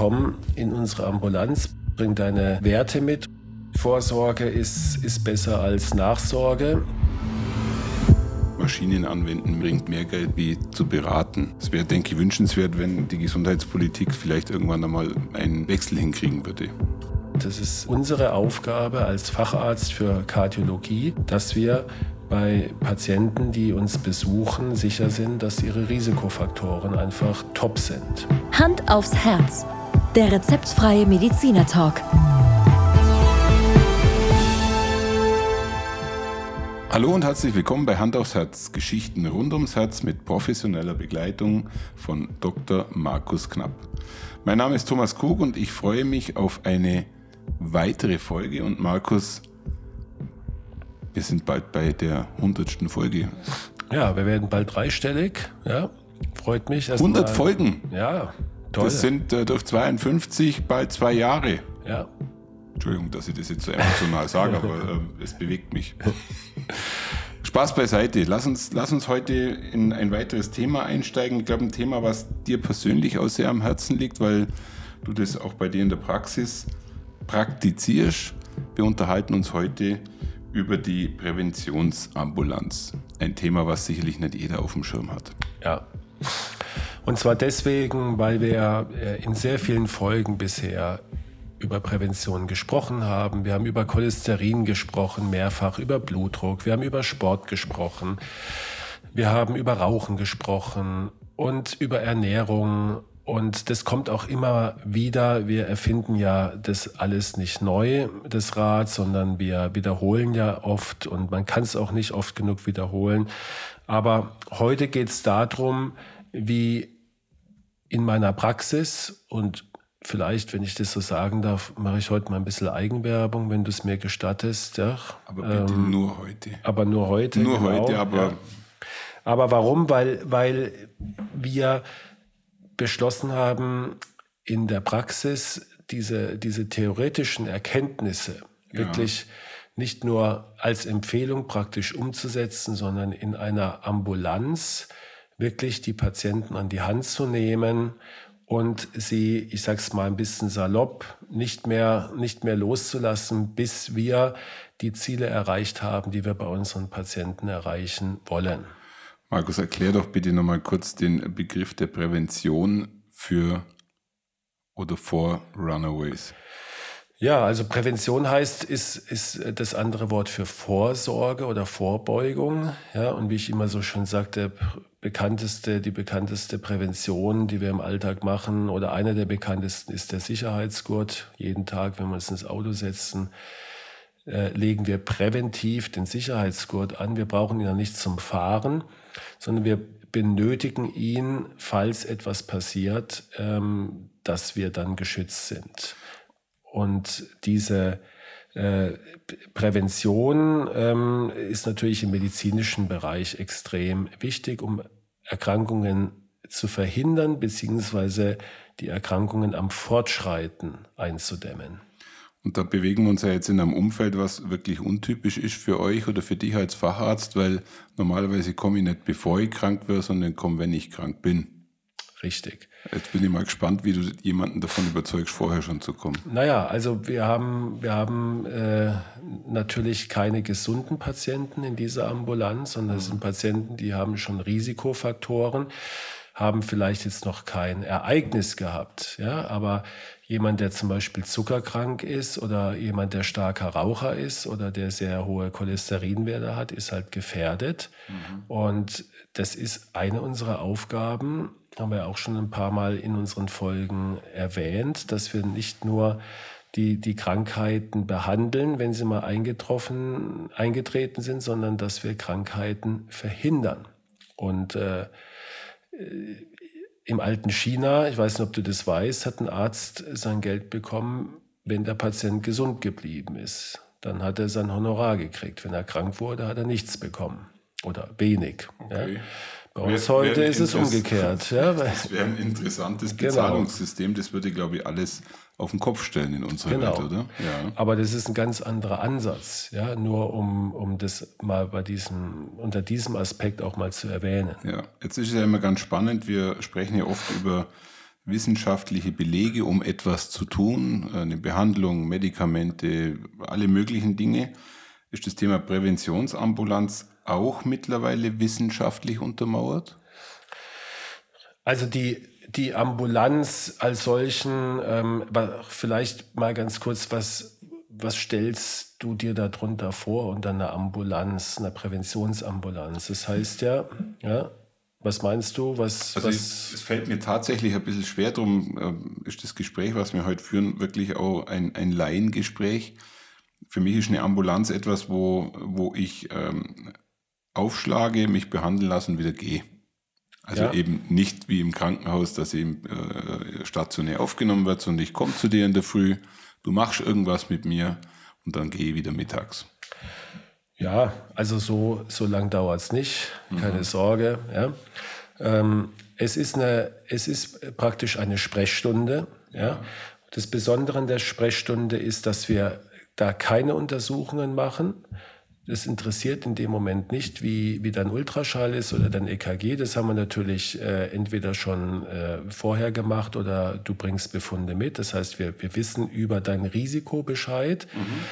komm in unsere Ambulanz, bring deine Werte mit. Vorsorge ist, ist besser als Nachsorge. Maschinen anwenden bringt mehr Geld wie zu beraten. Es wäre, denke ich, wünschenswert, wenn die Gesundheitspolitik vielleicht irgendwann einmal einen Wechsel hinkriegen würde. Das ist unsere Aufgabe als Facharzt für Kardiologie, dass wir bei Patienten, die uns besuchen, sicher sind, dass ihre Risikofaktoren einfach top sind. Hand aufs Herz. Der rezeptfreie Mediziner Talk. Hallo und herzlich willkommen bei Hand aufs Herz. Geschichten rund ums Herz mit professioneller Begleitung von Dr. Markus Knapp. Mein Name ist Thomas Kug und ich freue mich auf eine weitere Folge. Und Markus, wir sind bald bei der hundertsten Folge. Ja, wir werden bald dreistellig. Ja, freut mich. 100 mal. Folgen? Ja, toll. Das sind äh, durch 52 bald zwei Jahre. Ja. Entschuldigung, dass ich das jetzt so emotional sage, aber äh, es bewegt mich. Spaß beiseite. Lass uns, lass uns heute in ein weiteres Thema einsteigen. Ich glaube, ein Thema, was dir persönlich auch sehr am Herzen liegt, weil du das auch bei dir in der Praxis praktizierst. Wir unterhalten uns heute über die Präventionsambulanz. Ein Thema, was sicherlich nicht jeder auf dem Schirm hat. Ja. Und zwar deswegen, weil wir äh, in sehr vielen Folgen bisher über Prävention gesprochen haben. Wir haben über Cholesterin gesprochen, mehrfach über Blutdruck. Wir haben über Sport gesprochen. Wir haben über Rauchen gesprochen und über Ernährung. Und das kommt auch immer wieder. Wir erfinden ja das alles nicht neu, das Rad, sondern wir wiederholen ja oft und man kann es auch nicht oft genug wiederholen. Aber heute geht es darum, wie in meiner Praxis und vielleicht, wenn ich das so sagen darf, mache ich heute mal ein bisschen Eigenwerbung, wenn du es mir gestattest. Ja. Aber bitte ähm, nur heute. Aber nur heute. Nur genau, heute, aber. Ja. Aber warum? Weil, weil wir beschlossen haben, in der Praxis diese, diese theoretischen Erkenntnisse ja. wirklich nicht nur als Empfehlung praktisch umzusetzen, sondern in einer Ambulanz wirklich die Patienten an die Hand zu nehmen und sie, ich sag's mal ein bisschen salopp, nicht mehr, nicht mehr loszulassen, bis wir die Ziele erreicht haben, die wir bei unseren Patienten erreichen wollen. Markus, erklär doch bitte nochmal kurz den Begriff der Prävention für oder vor Runaways. Ja, also Prävention heißt, ist, ist das andere Wort für Vorsorge oder Vorbeugung. Ja, und wie ich immer so schön sagte, bekannteste, die bekannteste Prävention, die wir im Alltag machen, oder eine der bekanntesten ist der Sicherheitsgurt. Jeden Tag, wenn wir uns ins Auto setzen, äh, legen wir präventiv den Sicherheitsgurt an. Wir brauchen ihn ja nicht zum Fahren, sondern wir benötigen ihn, falls etwas passiert, ähm, dass wir dann geschützt sind. Und diese äh, Prävention ähm, ist natürlich im medizinischen Bereich extrem wichtig, um Erkrankungen zu verhindern, beziehungsweise die Erkrankungen am Fortschreiten einzudämmen. Und da bewegen wir uns ja jetzt in einem Umfeld, was wirklich untypisch ist für euch oder für dich als Facharzt, weil normalerweise komme ich nicht bevor ich krank werde, sondern komme, wenn ich krank bin. Richtig. Jetzt bin ich mal gespannt, wie du jemanden davon überzeugst, vorher schon zu kommen. Naja, also wir haben, wir haben äh, natürlich keine gesunden Patienten in dieser Ambulanz, sondern es sind Patienten, die haben schon Risikofaktoren, haben vielleicht jetzt noch kein Ereignis gehabt, ja, aber jemand, der zum Beispiel zuckerkrank ist oder jemand, der starker Raucher ist oder der sehr hohe Cholesterinwerte hat, ist halt gefährdet. Mhm. Und das ist eine unserer Aufgaben, haben wir auch schon ein paar Mal in unseren Folgen erwähnt, dass wir nicht nur die, die Krankheiten behandeln, wenn sie mal eingetroffen, eingetreten sind, sondern dass wir Krankheiten verhindern. Und äh, im alten China, ich weiß nicht, ob du das weißt, hat ein Arzt sein Geld bekommen, wenn der Patient gesund geblieben ist. Dann hat er sein Honorar gekriegt. Wenn er krank wurde, hat er nichts bekommen oder wenig. Okay. Ja. Bei uns heute ist es umgekehrt. Ja, das wäre ein interessantes genau. Bezahlungssystem. Das würde, glaube ich, alles auf den Kopf stellen in unserer genau. Welt, oder? Ja. Aber das ist ein ganz anderer Ansatz, ja, nur um, um das mal bei diesem, unter diesem Aspekt auch mal zu erwähnen. Ja, jetzt ist es ja immer ganz spannend. Wir sprechen ja oft über wissenschaftliche Belege, um etwas zu tun, eine Behandlung, Medikamente, alle möglichen Dinge. Ist das Thema Präventionsambulanz auch mittlerweile wissenschaftlich untermauert? Also die, die Ambulanz als solchen, ähm, vielleicht mal ganz kurz, was, was stellst du dir darunter vor unter einer Ambulanz, einer Präventionsambulanz? Das heißt ja, ja, was meinst du? Was, also was es fällt mir tatsächlich ein bisschen schwer, darum äh, ist das Gespräch, was wir heute führen, wirklich auch ein, ein Laiengespräch. Für mich ist eine Ambulanz etwas, wo, wo ich ähm, aufschlage, mich behandeln lasse und wieder gehe. Also ja. eben nicht wie im Krankenhaus, dass eben äh, stationär aufgenommen wird, sondern ich komme zu dir in der Früh, du machst irgendwas mit mir und dann gehe ich wieder mittags. Ja, also so, so lang dauert es nicht, keine mhm. Sorge. Ja. Ähm, es, ist eine, es ist praktisch eine Sprechstunde. Ja. Das Besondere an der Sprechstunde ist, dass wir da keine Untersuchungen machen. Das interessiert in dem Moment nicht, wie, wie dein Ultraschall ist oder dein EKG. Das haben wir natürlich äh, entweder schon äh, vorher gemacht oder du bringst Befunde mit. Das heißt, wir, wir wissen über dein Risiko Bescheid. Mhm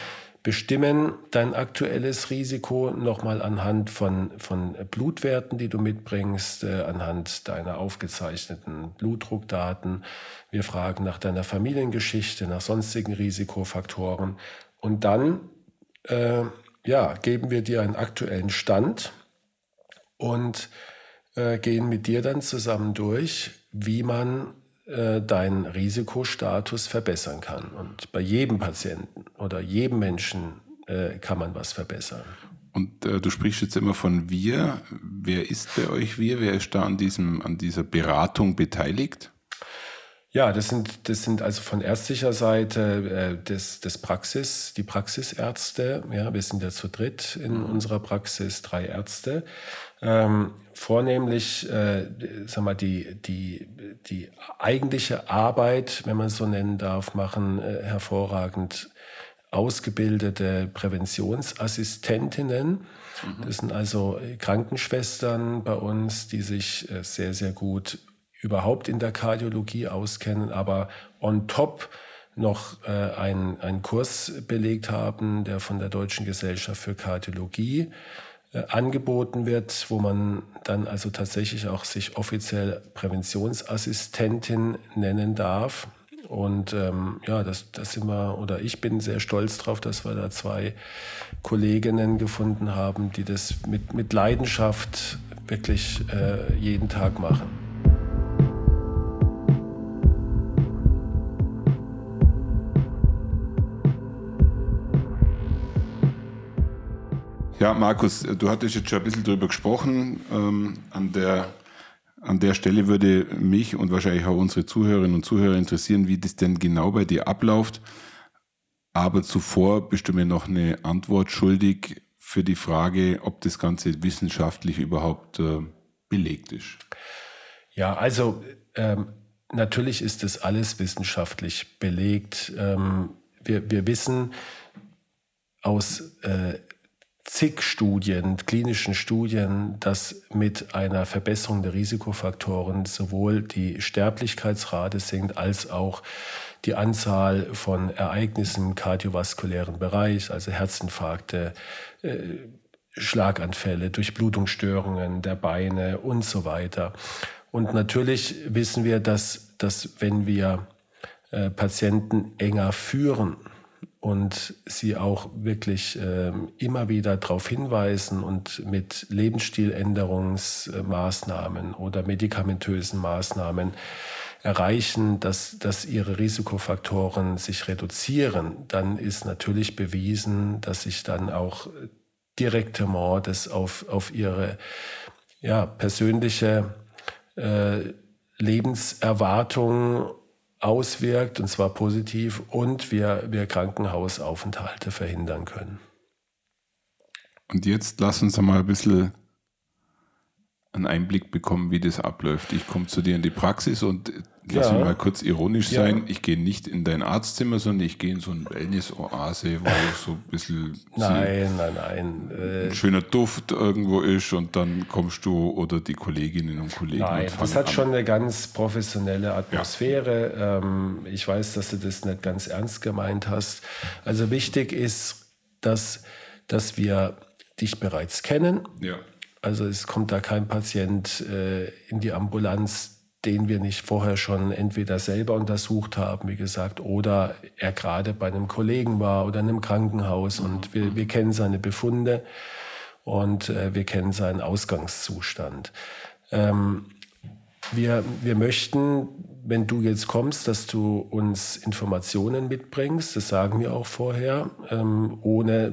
bestimmen dein aktuelles Risiko nochmal anhand von, von Blutwerten, die du mitbringst, äh, anhand deiner aufgezeichneten Blutdruckdaten. Wir fragen nach deiner Familiengeschichte, nach sonstigen Risikofaktoren. Und dann äh, ja, geben wir dir einen aktuellen Stand und äh, gehen mit dir dann zusammen durch, wie man äh, deinen Risikostatus verbessern kann. Und bei jedem Patienten oder jedem Menschen äh, kann man was verbessern. Und äh, du sprichst jetzt immer von wir. Wer ist bei euch wir? Wer ist da an, diesem, an dieser Beratung beteiligt? Ja, das sind, das sind also von ärztlicher Seite äh, des, des Praxis, die Praxisärzte. Ja, wir sind ja zu dritt in unserer Praxis, drei Ärzte. Ähm, vornehmlich, äh, sag mal, die, die, die eigentliche Arbeit, wenn man es so nennen darf, machen äh, hervorragend ausgebildete Präventionsassistentinnen. Mhm. Das sind also Krankenschwestern bei uns, die sich äh, sehr, sehr gut überhaupt in der Kardiologie auskennen, aber on top noch äh, einen, einen Kurs belegt haben, der von der Deutschen Gesellschaft für Kardiologie äh, angeboten wird, wo man dann also tatsächlich auch sich offiziell Präventionsassistentin nennen darf. Und ähm, ja, das, das sind wir, oder ich bin sehr stolz drauf, dass wir da zwei Kolleginnen gefunden haben, die das mit, mit Leidenschaft wirklich äh, jeden Tag machen. Ja, Markus, du hattest jetzt schon ein bisschen drüber gesprochen. Ähm, an, der, an der Stelle würde mich und wahrscheinlich auch unsere Zuhörerinnen und Zuhörer interessieren, wie das denn genau bei dir abläuft. Aber zuvor bist du mir noch eine Antwort schuldig für die Frage, ob das Ganze wissenschaftlich überhaupt äh, belegt ist. Ja, also ähm, natürlich ist das alles wissenschaftlich belegt. Ähm, wir, wir wissen aus äh, zig Studien, klinischen Studien, dass mit einer Verbesserung der Risikofaktoren sowohl die Sterblichkeitsrate sinkt als auch die Anzahl von Ereignissen im kardiovaskulären Bereich, also Herzinfarkte, äh, Schlaganfälle, Durchblutungsstörungen der Beine und so weiter. Und natürlich wissen wir, dass, dass wenn wir äh, Patienten enger führen, und sie auch wirklich äh, immer wieder darauf hinweisen und mit Lebensstiländerungsmaßnahmen oder medikamentösen Maßnahmen erreichen, dass, dass ihre Risikofaktoren sich reduzieren, dann ist natürlich bewiesen, dass sich dann auch direktement das auf, auf ihre ja, persönliche äh, Lebenserwartung auswirkt, und zwar positiv, und wir, wir Krankenhausaufenthalte verhindern können. Und jetzt lass uns einmal ein bisschen einen Einblick bekommen, wie das abläuft. Ich komme zu dir in die Praxis und lass ja. mich mal kurz ironisch ja. sein. Ich gehe nicht in dein Arztzimmer, sondern ich gehe in so ein Wellness-Oase, wo so ein bisschen nein, nein, nein. ein schöner Duft irgendwo ist und dann kommst du oder die Kolleginnen und Kollegen. Nein, und das hat an. schon eine ganz professionelle Atmosphäre. Ja. Ähm, ich weiß, dass du das nicht ganz ernst gemeint hast. Also wichtig ist, dass, dass wir dich bereits kennen. Ja also es kommt da kein Patient äh, in die Ambulanz, den wir nicht vorher schon entweder selber untersucht haben, wie gesagt, oder er gerade bei einem Kollegen war oder in einem Krankenhaus und wir, wir kennen seine Befunde und äh, wir kennen seinen Ausgangszustand. Ähm, wir, wir möchten, wenn du jetzt kommst, dass du uns Informationen mitbringst, das sagen wir auch vorher, ähm, ohne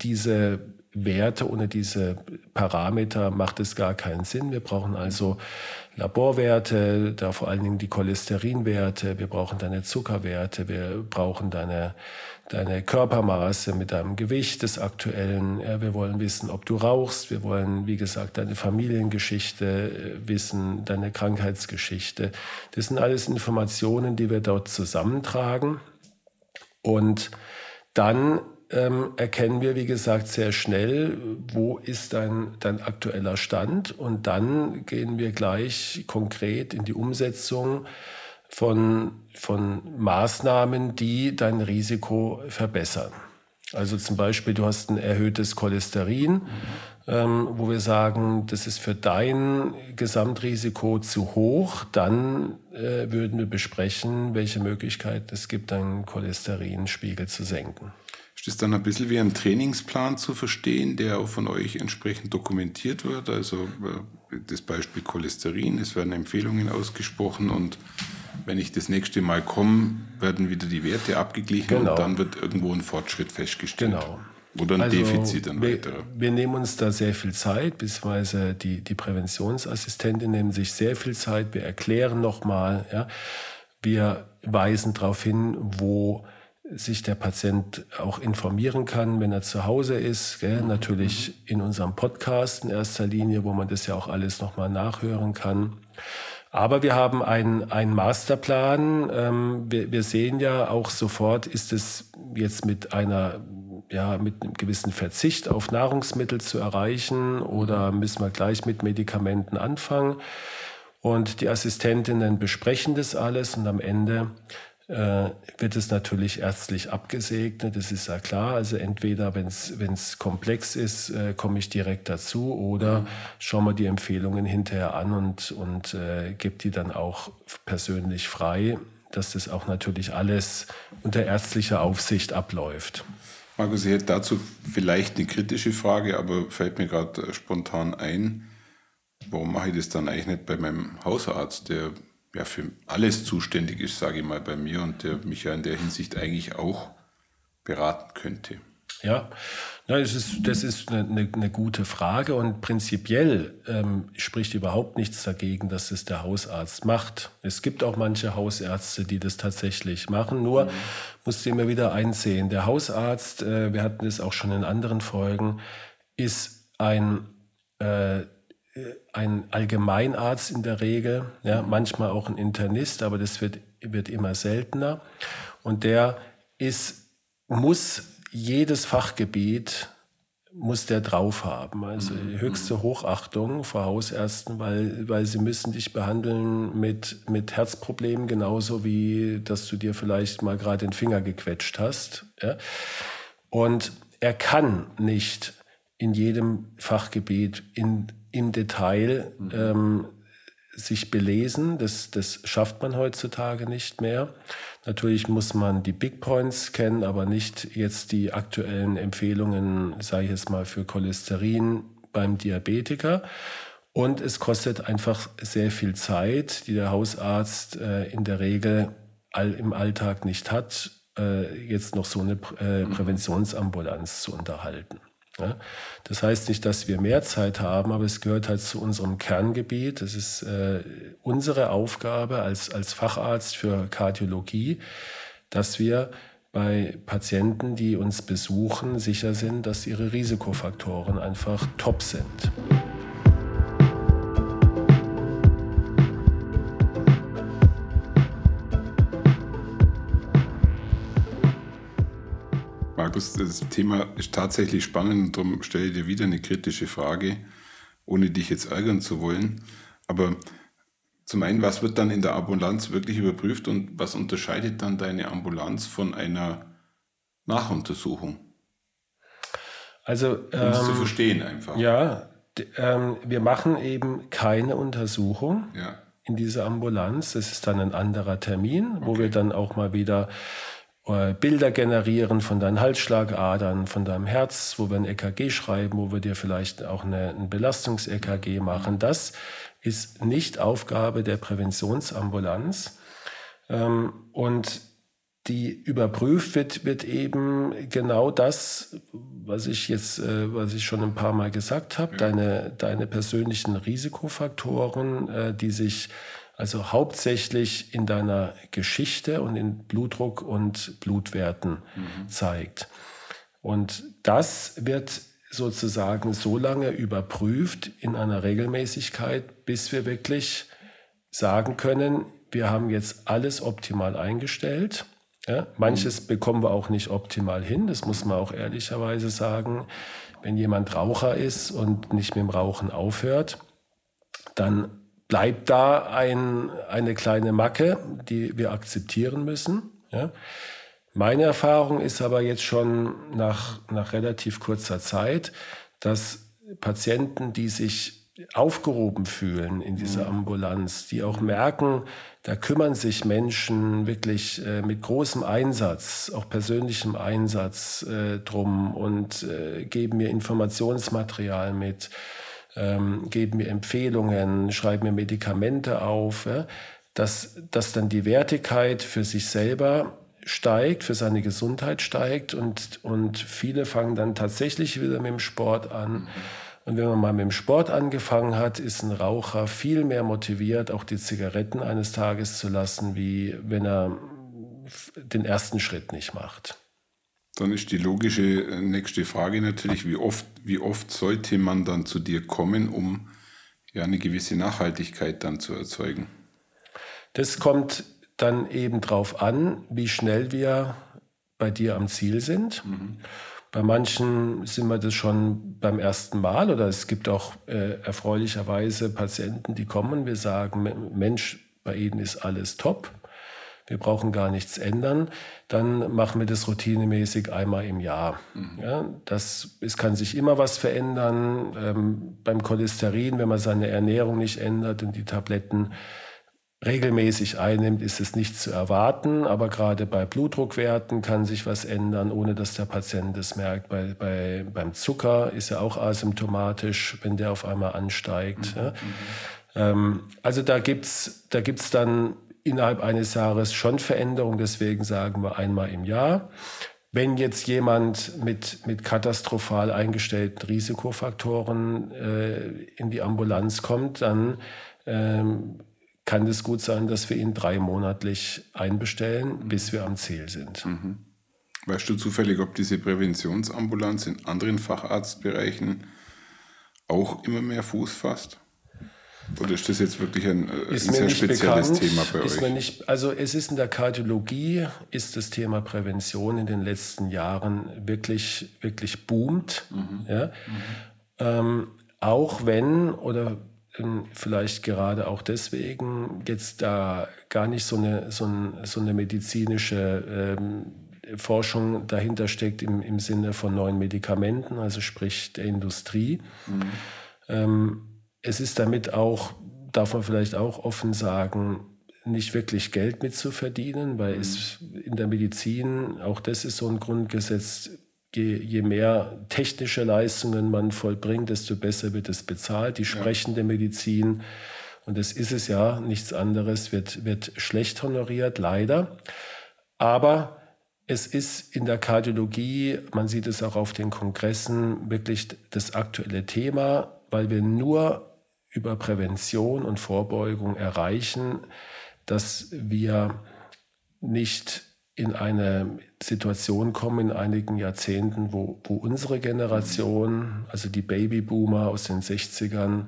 diese Werte, ohne diese Parameter macht es gar keinen Sinn. Wir brauchen also Laborwerte, da vor allen Dingen die Cholesterinwerte, wir brauchen deine Zuckerwerte, wir brauchen deine, deine Körpermaße mit deinem Gewicht des aktuellen. Wir wollen wissen, ob du rauchst, wir wollen, wie gesagt, deine Familiengeschichte äh, wissen, deine Krankheitsgeschichte. Das sind alles Informationen, die wir dort zusammentragen. Und dann ähm, erkennen wir, wie gesagt, sehr schnell, wo ist dein, dein aktueller Stand. Und dann gehen wir gleich konkret in die Umsetzung von, von Maßnahmen, die dein Risiko verbessern. Also zum Beispiel, du hast ein erhöhtes Cholesterin, mhm. ähm, wo wir sagen, das ist für dein Gesamtrisiko zu hoch. Dann äh, würden wir besprechen, welche Möglichkeit es gibt, deinen Cholesterinspiegel zu senken. Ist das dann ein bisschen wie ein Trainingsplan zu verstehen, der auch von euch entsprechend dokumentiert wird? Also äh, das Beispiel Cholesterin, es werden Empfehlungen ausgesprochen und wenn ich das nächste Mal komme, werden wieder die Werte abgeglichen genau. und dann wird irgendwo ein Fortschritt festgestellt. Genau. Oder ein also Defizit ein weiterer. Wir nehmen uns da sehr viel Zeit, beziehungsweise die, die Präventionsassistenten nehmen sich sehr viel Zeit. Wir erklären nochmal, ja. Wir weisen darauf hin, wo sich der Patient auch informieren kann, wenn er zu Hause ist. Gell? Natürlich in unserem Podcast in erster Linie, wo man das ja auch alles nochmal nachhören kann. Aber wir haben einen, einen Masterplan. Ähm, wir, wir sehen ja auch sofort, ist es jetzt mit einer ja, mit einem gewissen Verzicht auf Nahrungsmittel zu erreichen oder müssen wir gleich mit Medikamenten anfangen? Und die Assistentinnen besprechen das alles und am Ende äh, wird es natürlich ärztlich abgesegnet, das ist ja klar. Also entweder, wenn es komplex ist, äh, komme ich direkt dazu oder mhm. schauen wir die Empfehlungen hinterher an und, und äh, gebe die dann auch persönlich frei, dass das auch natürlich alles unter ärztlicher Aufsicht abläuft. Markus, ich hätte dazu vielleicht eine kritische Frage, aber fällt mir gerade äh, spontan ein. Warum mache ich das dann eigentlich nicht bei meinem Hausarzt, der ja, für alles zuständig ist, sage ich mal, bei mir und der mich ja in der Hinsicht eigentlich auch beraten könnte. Ja, das ist, das ist eine, eine, gute Frage und prinzipiell ähm, spricht überhaupt nichts dagegen, dass es der Hausarzt macht. Es gibt auch manche Hausärzte, die das tatsächlich machen, nur mhm. musst du immer wieder einsehen, der Hausarzt, äh, wir hatten es auch schon in anderen Folgen, ist ein äh, ein Allgemeinarzt in der Regel, ja, manchmal auch ein Internist, aber das wird, wird immer seltener. Und der ist, muss jedes Fachgebiet muss der drauf haben. Also mhm. höchste Hochachtung vor Hausärzten, weil, weil sie müssen dich behandeln mit, mit Herzproblemen, genauso wie dass du dir vielleicht mal gerade den Finger gequetscht hast. Ja? Und er kann nicht in jedem Fachgebiet in im Detail mhm. ähm, sich belesen. Das, das schafft man heutzutage nicht mehr. Natürlich muss man die Big Points kennen, aber nicht jetzt die aktuellen Empfehlungen, sage ich jetzt mal, für Cholesterin beim Diabetiker. Und es kostet einfach sehr viel Zeit, die der Hausarzt äh, in der Regel all, im Alltag nicht hat, äh, jetzt noch so eine äh, mhm. Präventionsambulanz zu unterhalten. Ja? Das heißt nicht, dass wir mehr Zeit haben, aber es gehört halt zu unserem Kerngebiet. Das ist äh, unsere Aufgabe als, als Facharzt für Kardiologie, dass wir bei Patienten, die uns besuchen, sicher sind, dass ihre Risikofaktoren einfach top sind. Das Thema ist tatsächlich spannend und darum stelle ich dir wieder eine kritische Frage, ohne dich jetzt ärgern zu wollen. Aber zum einen, was wird dann in der Ambulanz wirklich überprüft und was unterscheidet dann deine Ambulanz von einer Nachuntersuchung? Also, um es zu ähm, verstehen einfach. Ja, ähm, wir machen eben keine Untersuchung Ja. in dieser Ambulanz. Das ist dann ein anderer Termin, wo wir dann auch mal wieder Bilder generieren von deinen Halsschlagadern, von deinem Herz, wo wir ein EKG schreiben, wo wir dir vielleicht auch eine, ein Belastungs-EKG machen. Das ist nicht Aufgabe der Präventionsambulanz. Ähm, und die überprüft wird, wird eben genau das, was ich jetzt, äh, was ich schon ein paar Mal gesagt habe, deine, deine persönlichen Risikofaktoren, äh, die sich also hauptsächlich in deiner Geschichte und in Blutdruck und Blutwerten zeigt. Und das wird sozusagen so lange überprüft in einer Regelmäßigkeit, bis wir wirklich sagen können, wir haben jetzt alles optimal eingestellt. Ja, manches bekommen wir auch nicht optimal hin, das muss man auch ehrlicherweise sagen. Wenn jemand Raucher ist und nicht mit dem Rauchen aufhört, dann bleibt da ein, eine kleine Macke, die wir akzeptieren müssen. Ja. Meine Erfahrung ist aber jetzt schon nach, nach relativ kurzer Zeit, dass Patienten, die sich aufgehoben fühlen in dieser Ambulanz, die auch merken, da kümmern sich Menschen wirklich äh, mit großem Einsatz, auch persönlichem Einsatz äh, drum und äh, geben mir Informationsmaterial mit, ähm, geben mir Empfehlungen, schreiben mir Medikamente auf, ja, dass, dass dann die Wertigkeit für sich selber steigt, für seine Gesundheit steigt und, und viele fangen dann tatsächlich wieder mit dem Sport an. Und wenn man mal mit dem Sport angefangen hat, ist ein Raucher viel mehr motiviert, auch die Zigaretten eines Tages zu lassen, wie wenn er den ersten Schritt nicht macht. Dann ist die logische äh, nächste Frage natürlich, wie oft, wie oft sollte man dann zu dir kommen, um ja eine gewisse Nachhaltigkeit dann zu erzeugen? Das kommt dann eben drauf an, wie schnell wir bei dir am Ziel sind. Bei manchen sind wir das schon beim ersten Mal oder es gibt auch äh, erfreulicherweise Patienten, die kommen und wir sagen, "Me- Mensch, bei Ihnen ist alles top. Wir brauchen gar nichts ändern. Dann machen wir das routinemäßig einmal im Jahr. Ja, das, es kann sich immer was verändern. Ähm, beim Cholesterin, wenn man seine Ernährung nicht ändert und die Tabletten regelmäßig einnimmt, ist es nicht zu erwarten. Aber gerade bei Blutdruckwerten kann sich was ändern, ohne dass der Patient es merkt. Bei, bei, beim Zucker ist er auch asymptomatisch, wenn der auf einmal ansteigt. Ja. Ähm, also da gibt's da gibt's dann innerhalb eines Jahres schon Veränderungen. Deswegen sagen wir einmal im Jahr. Wenn jetzt jemand mit, mit katastrophal eingestellten Risikofaktoren äh, in die Ambulanz kommt, dann ähm, kann es gut sein, dass wir ihn dreimonatlich einbestellen, bis wir am Ziel sind. Weißt du zufällig, ob diese Präventionsambulanz in anderen Facharztbereichen auch immer mehr Fuß fasst? Oder ist das jetzt wirklich ein, äh, ein sehr spezielles bekannt. Thema bei euch? Nicht, also es ist in der Kardiologie, ist das Thema Prävention in den letzten Jahren wirklich, wirklich boomt. Mhm. Ja? Ähm, auch wenn, oder ähm, vielleicht gerade auch deswegen, jetzt da gar nicht so eine, so ein, so eine medizinische ähm, Forschung dahinter steckt im, im Sinne von neuen Medikamenten, also sprich der Industrie. Ähm, es ist damit auch, darf man vielleicht auch offen sagen, nicht wirklich Geld mit zu verdienen, weil es in der Medizin, auch das ist so ein Grundgesetz, je, je mehr technische Leistungen man vollbringt, desto besser wird es bezahlt. Die sprechende Medizin, und das ist es ja, nichts anderes, wird, wird schlecht honoriert, leider. Aber es ist in der Kardiologie, man sieht es auch auf den Kongressen, wirklich das aktuelle Thema, weil wir nur über Prävention und Vorbeugung erreichen, dass wir nicht in eine Situation kommen in einigen Jahrzehnten, wo, wo unsere Generation, also die Babyboomer aus den 60ern,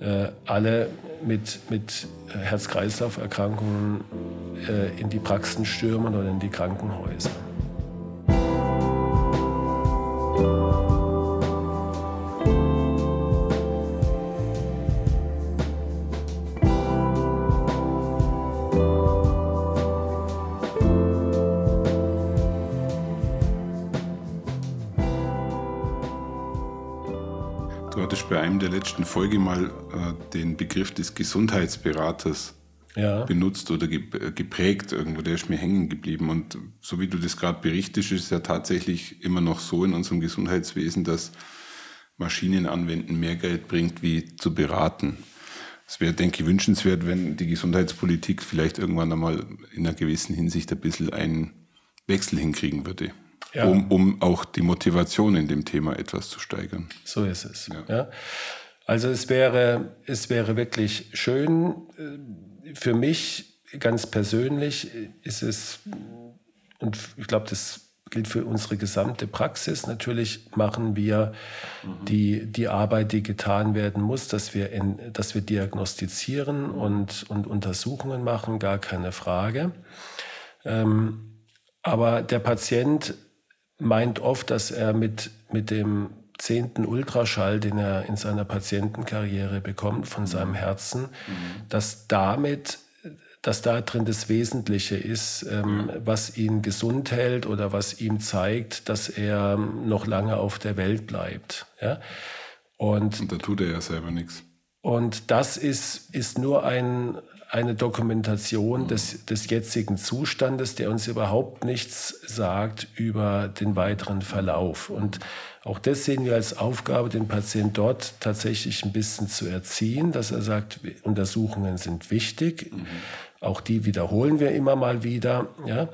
äh, alle mit, mit Herz-Kreislauf-Erkrankungen äh, in die Praxen stürmen oder in die Krankenhäuser. Letzten Folge mal äh, den Begriff des Gesundheitsberaters ja. benutzt oder geprägt irgendwo, der ist mir hängen geblieben. Und so wie du das gerade berichtest, ist es ja tatsächlich immer noch so in unserem Gesundheitswesen, dass Maschinen anwenden mehr Geld bringt, wie zu beraten. Es wäre, denke ich, wünschenswert, wenn die Gesundheitspolitik vielleicht irgendwann einmal in einer gewissen Hinsicht ein bisschen einen Wechsel hinkriegen würde. Ja. Um, um auch die Motivation in dem Thema etwas zu steigern. So ist es. Ja. ja. Also es wäre, es wäre wirklich schön. Für mich ganz persönlich ist es, und ich glaube, das gilt für unsere gesamte Praxis. Natürlich machen wir mhm. die, die Arbeit, die getan werden muss, dass wir, in, dass wir diagnostizieren und, und Untersuchungen machen, gar keine Frage. Ähm, aber der Patient meint oft, dass er mit, mit dem zehnten Ultraschall, den er in seiner Patientenkarriere bekommt von seinem mhm. Herzen, mhm. dass damit dass da drin das Wesentliche ist, ähm, was ihn gesund hält oder was ihm zeigt, dass er noch lange auf der Welt bleibt. Ja? Und, und da tut er ja selber nichts. Und das ist, ist nur ein, eine Dokumentation mhm. des, des jetzigen Zustandes, der uns überhaupt nichts sagt über den weiteren Verlauf. Und auch das sehen wir als Aufgabe, den Patienten dort tatsächlich ein bisschen zu erziehen, dass er sagt, Untersuchungen sind wichtig. Mhm. Auch die wiederholen wir immer mal wieder. Ja?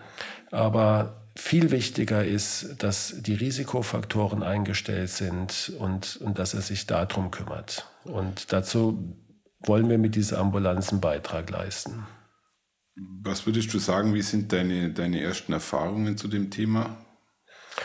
Aber viel wichtiger ist, dass die Risikofaktoren eingestellt sind und, und dass er sich darum kümmert. Und dazu wollen wir mit dieser Ambulanz einen Beitrag leisten. Was würdest du sagen, wie sind deine, deine ersten Erfahrungen zu dem Thema?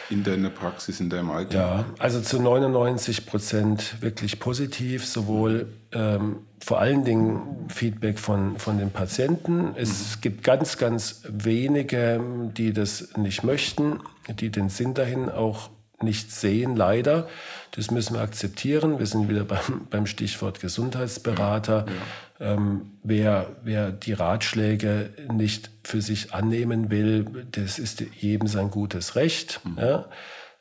In deiner Praxis, in deinem Alltag? Ja, also zu 99 Prozent wirklich positiv, sowohl ähm, vor allen Dingen Feedback von, von den Patienten. Es mhm. gibt ganz, ganz wenige, die das nicht möchten, die den Sinn dahin auch nicht sehen, leider. Das müssen wir akzeptieren. Wir sind wieder beim, beim Stichwort Gesundheitsberater. Ja, ja. Ähm, wer, wer die Ratschläge nicht für sich annehmen will, das ist jedem sein gutes Recht. Mhm. Ja.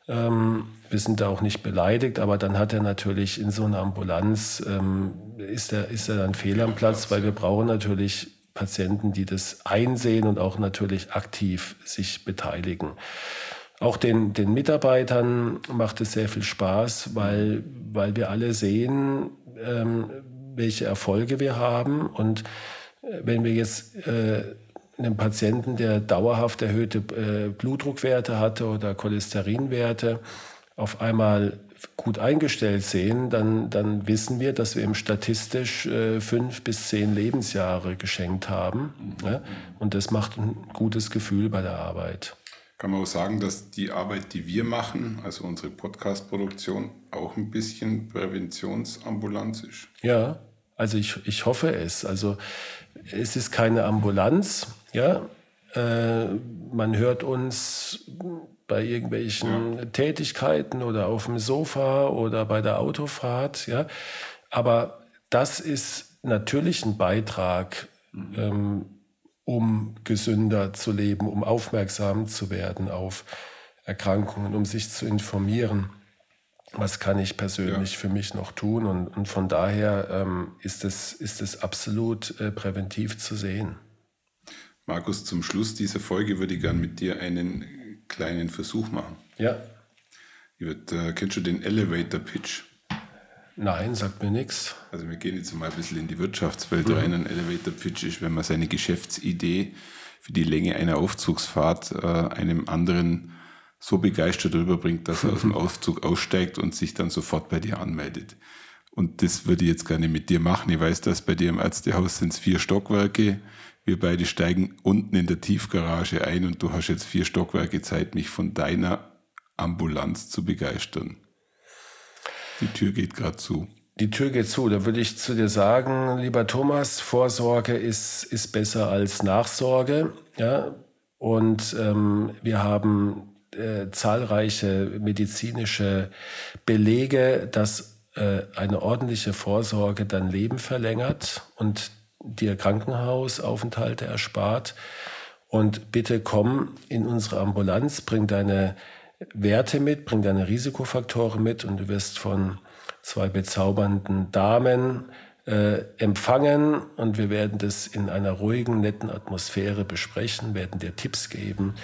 Ähm, wir sind da auch nicht beleidigt, aber dann hat er natürlich in so einer Ambulanz, ähm, ist, er, ist er dann fehl am Platz, weil wir brauchen natürlich Patienten, die das einsehen und auch natürlich aktiv sich beteiligen. Auch den, den Mitarbeitern macht es sehr viel Spaß, weil, weil wir alle sehen, ähm, welche Erfolge wir haben. Und äh, wenn wir jetzt äh, einen Patienten, der dauerhaft erhöhte äh, Blutdruckwerte hatte oder Cholesterinwerte, auf einmal gut eingestellt sehen, dann, dann wissen wir, dass wir ihm statistisch äh, fünf bis zehn Lebensjahre geschenkt haben. Mhm. Ja? Und das macht ein gutes Gefühl bei der Arbeit kann man auch sagen, dass die Arbeit, die wir machen, also unsere Podcast-Produktion, auch ein bisschen Präventionsambulanz ist. Ja, also ich, ich hoffe es. Also es ist keine Ambulanz, ja. Äh, man hört uns bei irgendwelchen ja. Tätigkeiten oder auf dem Sofa oder bei der Autofahrt, ja. Aber das ist natürlich ein Beitrag mhm. ähm, um gesünder zu leben, um aufmerksam zu werden auf Erkrankungen, um sich zu informieren. Was kann ich persönlich ja. für mich noch tun? Und, und von daher ähm, ist, es, ist es absolut äh, präventiv zu sehen. Markus, zum Schluss dieser Folge würde ich gerne mit dir einen kleinen Versuch machen. Ja. Ich würd, äh, kennst du den Elevator Pitch? Nein, sagt mir nichts. Also wir gehen jetzt mal ein bisschen in die Wirtschaftswelt mhm. rein. Ein Elevator Pitch ist, wenn man seine Geschäftsidee für die Länge einer Aufzugsfahrt äh, einem anderen so begeistert rüberbringt, dass er aus dem Aufzug aussteigt und sich dann sofort bei dir anmeldet. Und das würde ich jetzt gerne mit dir machen. Ich weiß, dass bei dir im Ärztehaus sind es vier Stockwerke. Wir beide steigen unten in der Tiefgarage ein und du hast jetzt vier Stockwerke Zeit, mich von deiner Ambulanz zu begeistern. Die Tür geht gerade zu. Die Tür geht zu. Da würde ich zu dir sagen, lieber Thomas, Vorsorge ist, ist besser als Nachsorge. Ja? Und ähm, wir haben äh, zahlreiche medizinische Belege, dass äh, eine ordentliche Vorsorge dein Leben verlängert und dir Krankenhausaufenthalte erspart. Und bitte komm in unsere Ambulanz, bring deine Werte mit, bring deine Risikofaktoren mit und du wirst von, zwei bezaubernden Damen äh, empfangen und wir werden das in einer ruhigen, netten Atmosphäre besprechen, werden dir Tipps geben,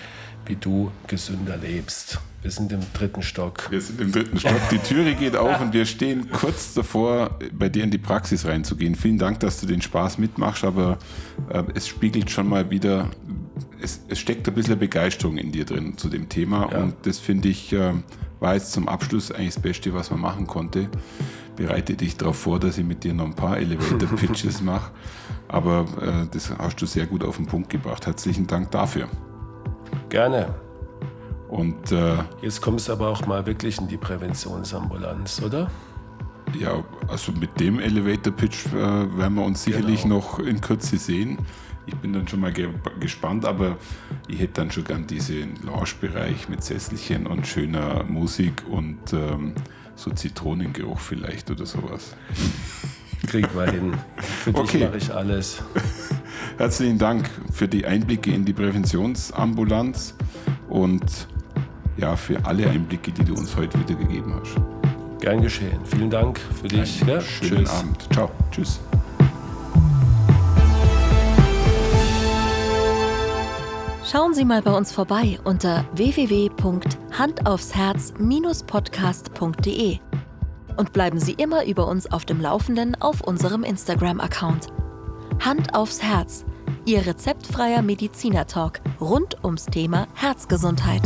wie du gesünder lebst. Wir sind im dritten Stock. Wir sind im dritten Stock. Die Türe geht auf und wir stehen kurz davor, bei dir in die Praxis reinzugehen. Vielen Dank, dass du den Spaß mitmachst, aber äh, es spiegelt schon mal wieder, es, es, steckt ein bisschen Begeisterung in dir drin zu dem Thema ja. und das finde ich, äh, war jetzt zum Abschluss eigentlich das Beste, was man machen konnte. Bereite dich darauf vor, dass ich mit dir noch ein paar Elevator-Pitches mache, aber äh, das hast du sehr gut auf den Punkt gebracht. Herzlichen Dank dafür. Gerne. Und äh, jetzt kommst du aber auch mal wirklich in die Präventionsambulanz, oder? Ja, also mit dem Elevator Pitch äh, werden wir uns sicherlich genau. noch in Kürze sehen. Ich bin dann schon mal ge gespannt, aber ich hätte dann schon gern diesen Lounge-Bereich mit Sesselchen und schöner Musik und ähm, so Zitronengeruch vielleicht oder sowas. Kriegen wir hin. Für okay. dich mache ich alles. Herzlichen Dank für die Einblicke in die Präventionsambulanz und ja, für alle Einblicke, die du uns heute wieder gegeben hast. Gern geschehen. Vielen Dank für dich. Ja? Schönen Tschüss. Abend. Ciao. Tschüss. Schauen Sie mal bei uns vorbei unter www.handaufsherz-podcast.de und bleiben Sie immer über uns auf dem Laufenden auf unserem Instagram-Account. Hand aufs Herz, Ihr rezeptfreier Mediziner-Talk rund ums Thema Herzgesundheit.